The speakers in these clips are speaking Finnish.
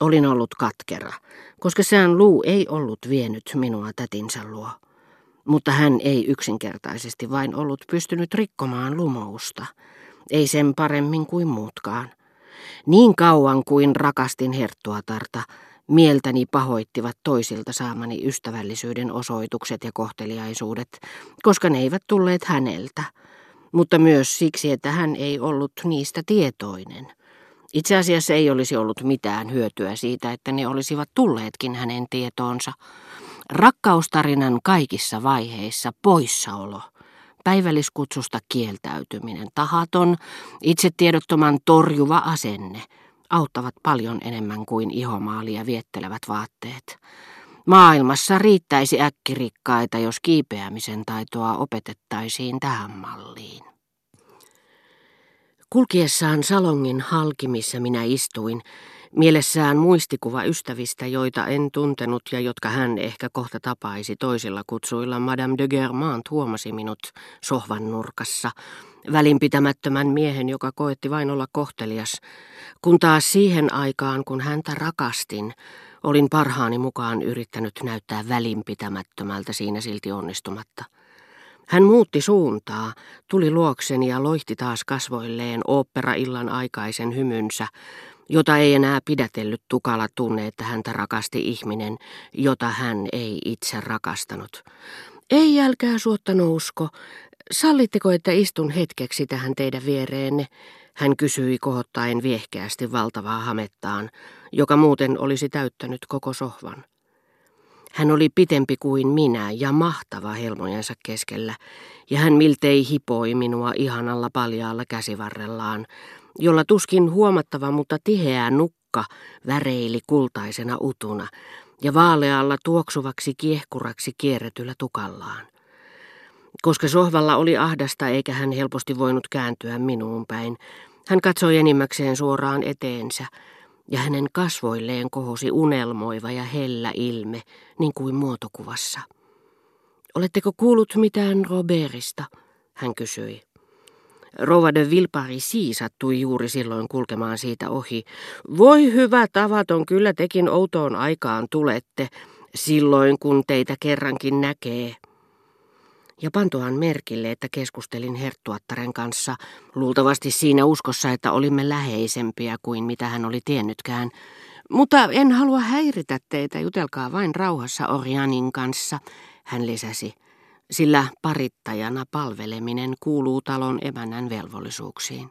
Olin ollut katkera, koska sään luu ei ollut vienyt minua tätinsä luo. Mutta hän ei yksinkertaisesti vain ollut pystynyt rikkomaan lumousta. Ei sen paremmin kuin muutkaan. Niin kauan kuin rakastin herttuatarta, mieltäni pahoittivat toisilta saamani ystävällisyyden osoitukset ja kohteliaisuudet, koska ne eivät tulleet häneltä, mutta myös siksi, että hän ei ollut niistä tietoinen. Itse asiassa ei olisi ollut mitään hyötyä siitä, että ne olisivat tulleetkin hänen tietoonsa. Rakkaustarinan kaikissa vaiheissa poissaolo, päivälliskutsusta kieltäytyminen, tahaton, itsetiedottoman torjuva asenne auttavat paljon enemmän kuin ihomaalia viettelevät vaatteet. Maailmassa riittäisi äkkirikkaita, jos kiipeämisen taitoa opetettaisiin tähän malliin. Kulkiessaan salongin halki, missä minä istuin, mielessään muistikuva ystävistä, joita en tuntenut ja jotka hän ehkä kohta tapaisi toisilla kutsuilla, Madame de Germant huomasi minut sohvan nurkassa, välinpitämättömän miehen, joka koetti vain olla kohtelias, kun taas siihen aikaan, kun häntä rakastin, olin parhaani mukaan yrittänyt näyttää välinpitämättömältä siinä silti onnistumatta. Hän muutti suuntaa, tuli luokseni ja loihti taas kasvoilleen oopperaillan aikaisen hymynsä, jota ei enää pidätellyt tukala tunne, että häntä rakasti ihminen, jota hän ei itse rakastanut. Ei älkää suotta nousko. Sallitteko, että istun hetkeksi tähän teidän viereenne? Hän kysyi kohottaen viehkeästi valtavaa hamettaan, joka muuten olisi täyttänyt koko sohvan. Hän oli pitempi kuin minä ja mahtava helmojensa keskellä, ja hän miltei hipoi minua ihanalla paljaalla käsivarrellaan, jolla tuskin huomattava, mutta tiheä nukka väreili kultaisena utuna ja vaalealla tuoksuvaksi kiehkuraksi kierretyllä tukallaan. Koska sohvalla oli ahdasta eikä hän helposti voinut kääntyä minuun päin, hän katsoi enimmäkseen suoraan eteensä, ja hänen kasvoilleen kohosi unelmoiva ja hellä ilme, niin kuin muotokuvassa. Oletteko kuullut mitään Robertista? hän kysyi. Rova de Vilparisi sattui juuri silloin kulkemaan siitä ohi. Voi hyvä tavaton, kyllä tekin outoon aikaan tulette, silloin kun teitä kerrankin näkee. Ja pantuhan merkille, että keskustelin herttuattaren kanssa, luultavasti siinä uskossa, että olimme läheisempiä kuin mitä hän oli tiennytkään. Mutta en halua häiritä teitä, jutelkaa vain rauhassa Orianin kanssa, hän lisäsi sillä parittajana palveleminen kuuluu talon emännän velvollisuuksiin.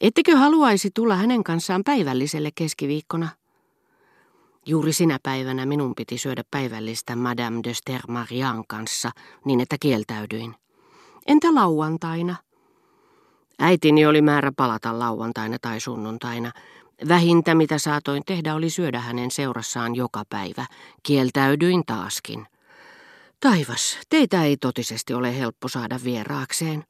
Ettekö haluaisi tulla hänen kanssaan päivälliselle keskiviikkona? Juuri sinä päivänä minun piti syödä päivällistä Madame de Stermarian kanssa, niin että kieltäydyin. Entä lauantaina? Äitini oli määrä palata lauantaina tai sunnuntaina. Vähintä mitä saatoin tehdä oli syödä hänen seurassaan joka päivä. Kieltäydyin taaskin. Taivas, teitä ei totisesti ole helppo saada vieraakseen.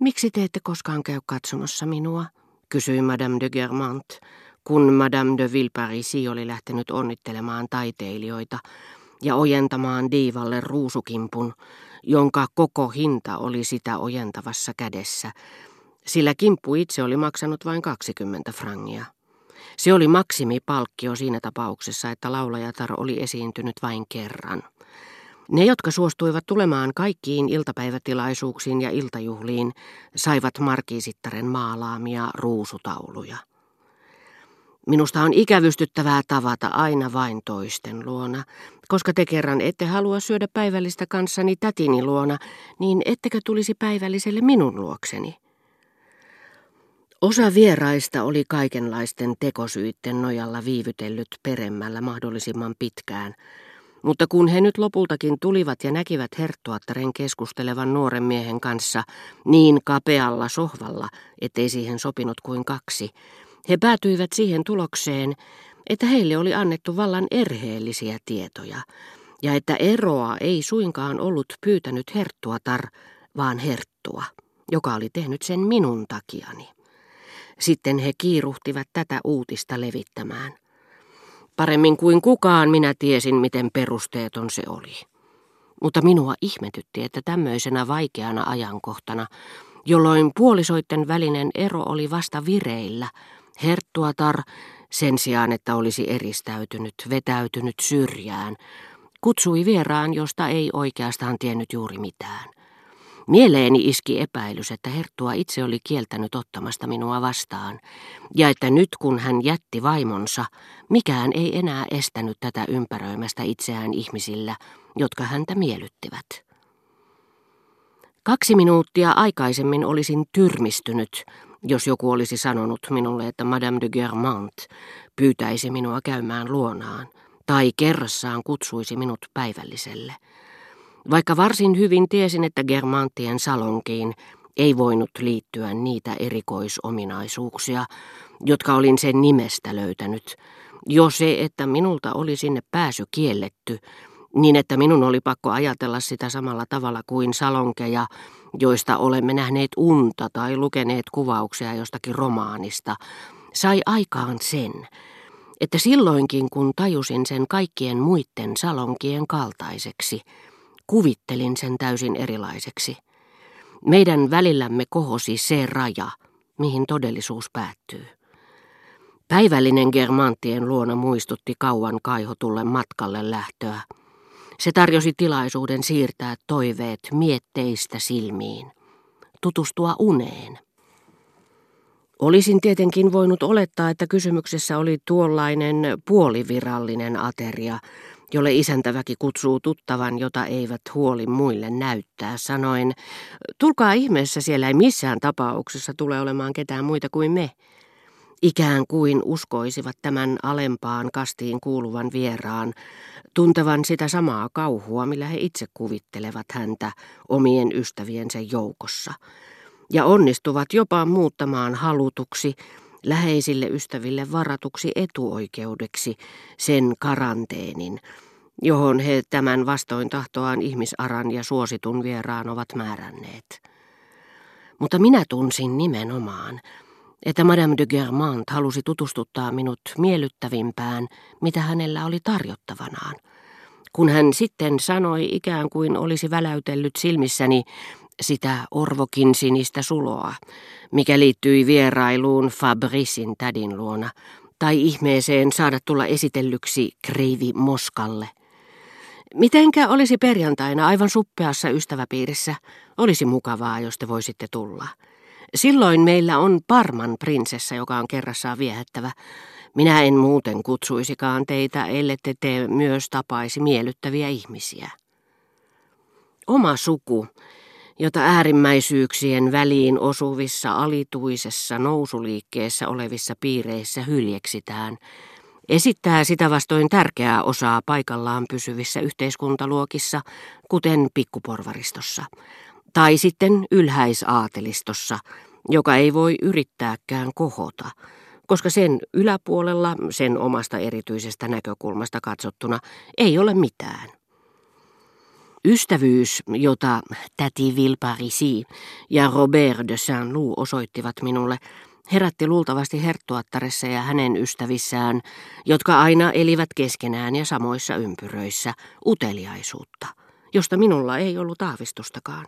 Miksi te ette koskaan käy katsomassa minua, kysyi Madame de Germant, kun Madame de Villeparisi oli lähtenyt onnittelemaan taiteilijoita ja ojentamaan diivalle ruusukimpun, jonka koko hinta oli sitä ojentavassa kädessä, sillä kimppu itse oli maksanut vain 20 frangia. Se oli maksimipalkkio siinä tapauksessa, että laulajatar oli esiintynyt vain kerran. Ne, jotka suostuivat tulemaan kaikkiin iltapäivätilaisuuksiin ja iltajuhliin, saivat markiisittaren maalaamia ruusutauluja. Minusta on ikävystyttävää tavata aina vain toisten luona, koska te kerran ette halua syödä päivällistä kanssani tätini luona, niin ettekö tulisi päivälliselle minun luokseni? Osa vieraista oli kaikenlaisten tekosyitten nojalla viivytellyt peremmällä mahdollisimman pitkään – mutta kun he nyt lopultakin tulivat ja näkivät herttuattaren keskustelevan nuoren miehen kanssa niin kapealla sohvalla, ettei siihen sopinut kuin kaksi, he päätyivät siihen tulokseen, että heille oli annettu vallan erheellisiä tietoja, ja että eroa ei suinkaan ollut pyytänyt herttuatar, vaan herttua, joka oli tehnyt sen minun takiani. Sitten he kiiruhtivat tätä uutista levittämään. Paremmin kuin kukaan minä tiesin, miten perusteeton se oli. Mutta minua ihmetytti, että tämmöisenä vaikeana ajankohtana, jolloin puolisoitten välinen ero oli vasta vireillä, Herttuatar, sen sijaan, että olisi eristäytynyt, vetäytynyt syrjään, kutsui vieraan, josta ei oikeastaan tiennyt juuri mitään. Mieleeni iski epäilys, että Herttua itse oli kieltänyt ottamasta minua vastaan, ja että nyt kun hän jätti vaimonsa, mikään ei enää estänyt tätä ympäröimästä itseään ihmisillä, jotka häntä miellyttivät. Kaksi minuuttia aikaisemmin olisin tyrmistynyt, jos joku olisi sanonut minulle, että Madame de Germant pyytäisi minua käymään luonaan, tai kerrassaan kutsuisi minut päivälliselle. Vaikka varsin hyvin tiesin, että Germanttien salonkiin ei voinut liittyä niitä erikoisominaisuuksia, jotka olin sen nimestä löytänyt, jo se, että minulta oli sinne pääsy kielletty, niin että minun oli pakko ajatella sitä samalla tavalla kuin salonkeja, joista olemme nähneet unta tai lukeneet kuvauksia jostakin romaanista, sai aikaan sen, että silloinkin kun tajusin sen kaikkien muiden salonkien kaltaiseksi, kuvittelin sen täysin erilaiseksi. Meidän välillämme kohosi se raja, mihin todellisuus päättyy. Päivällinen Germanttien luona muistutti kauan kaihotulle matkalle lähtöä. Se tarjosi tilaisuuden siirtää toiveet mietteistä silmiin, tutustua uneen. Olisin tietenkin voinut olettaa, että kysymyksessä oli tuollainen puolivirallinen ateria, jolle isäntäväki kutsuu tuttavan, jota eivät huoli muille näyttää, sanoen, tulkaa ihmeessä, siellä ei missään tapauksessa tule olemaan ketään muita kuin me. Ikään kuin uskoisivat tämän alempaan kastiin kuuluvan vieraan, tuntevan sitä samaa kauhua, millä he itse kuvittelevat häntä omien ystäviensä joukossa, ja onnistuvat jopa muuttamaan halutuksi läheisille ystäville varatuksi etuoikeudeksi sen karanteenin, johon he tämän vastoin tahtoaan ihmisaran ja suositun vieraan ovat määränneet. Mutta minä tunsin nimenomaan, että Madame de Germant halusi tutustuttaa minut miellyttävimpään, mitä hänellä oli tarjottavanaan. Kun hän sitten sanoi ikään kuin olisi väläytellyt silmissäni sitä orvokin sinistä suloa, mikä liittyi vierailuun Fabrisin tädin luona, tai ihmeeseen saada tulla esitellyksi kreivi Moskalle. Mitenkä olisi perjantaina aivan suppeassa ystäväpiirissä? Olisi mukavaa, jos te voisitte tulla. Silloin meillä on Parman prinsessa, joka on kerrassaan viehättävä. Minä en muuten kutsuisikaan teitä, ellette te myös tapaisi miellyttäviä ihmisiä. Oma suku, jota äärimmäisyyksien väliin osuvissa alituisessa nousuliikkeessä olevissa piireissä hyljeksitään, esittää sitä vastoin tärkeää osaa paikallaan pysyvissä yhteiskuntaluokissa, kuten pikkuporvaristossa, tai sitten ylhäisaatelistossa, joka ei voi yrittääkään kohota, koska sen yläpuolella, sen omasta erityisestä näkökulmasta katsottuna, ei ole mitään. Ystävyys, jota täti Vilparisi ja Robert de Saint-Loup osoittivat minulle, herätti luultavasti herttuattaressa ja hänen ystävissään, jotka aina elivät keskenään ja samoissa ympyröissä, uteliaisuutta, josta minulla ei ollut aavistustakaan.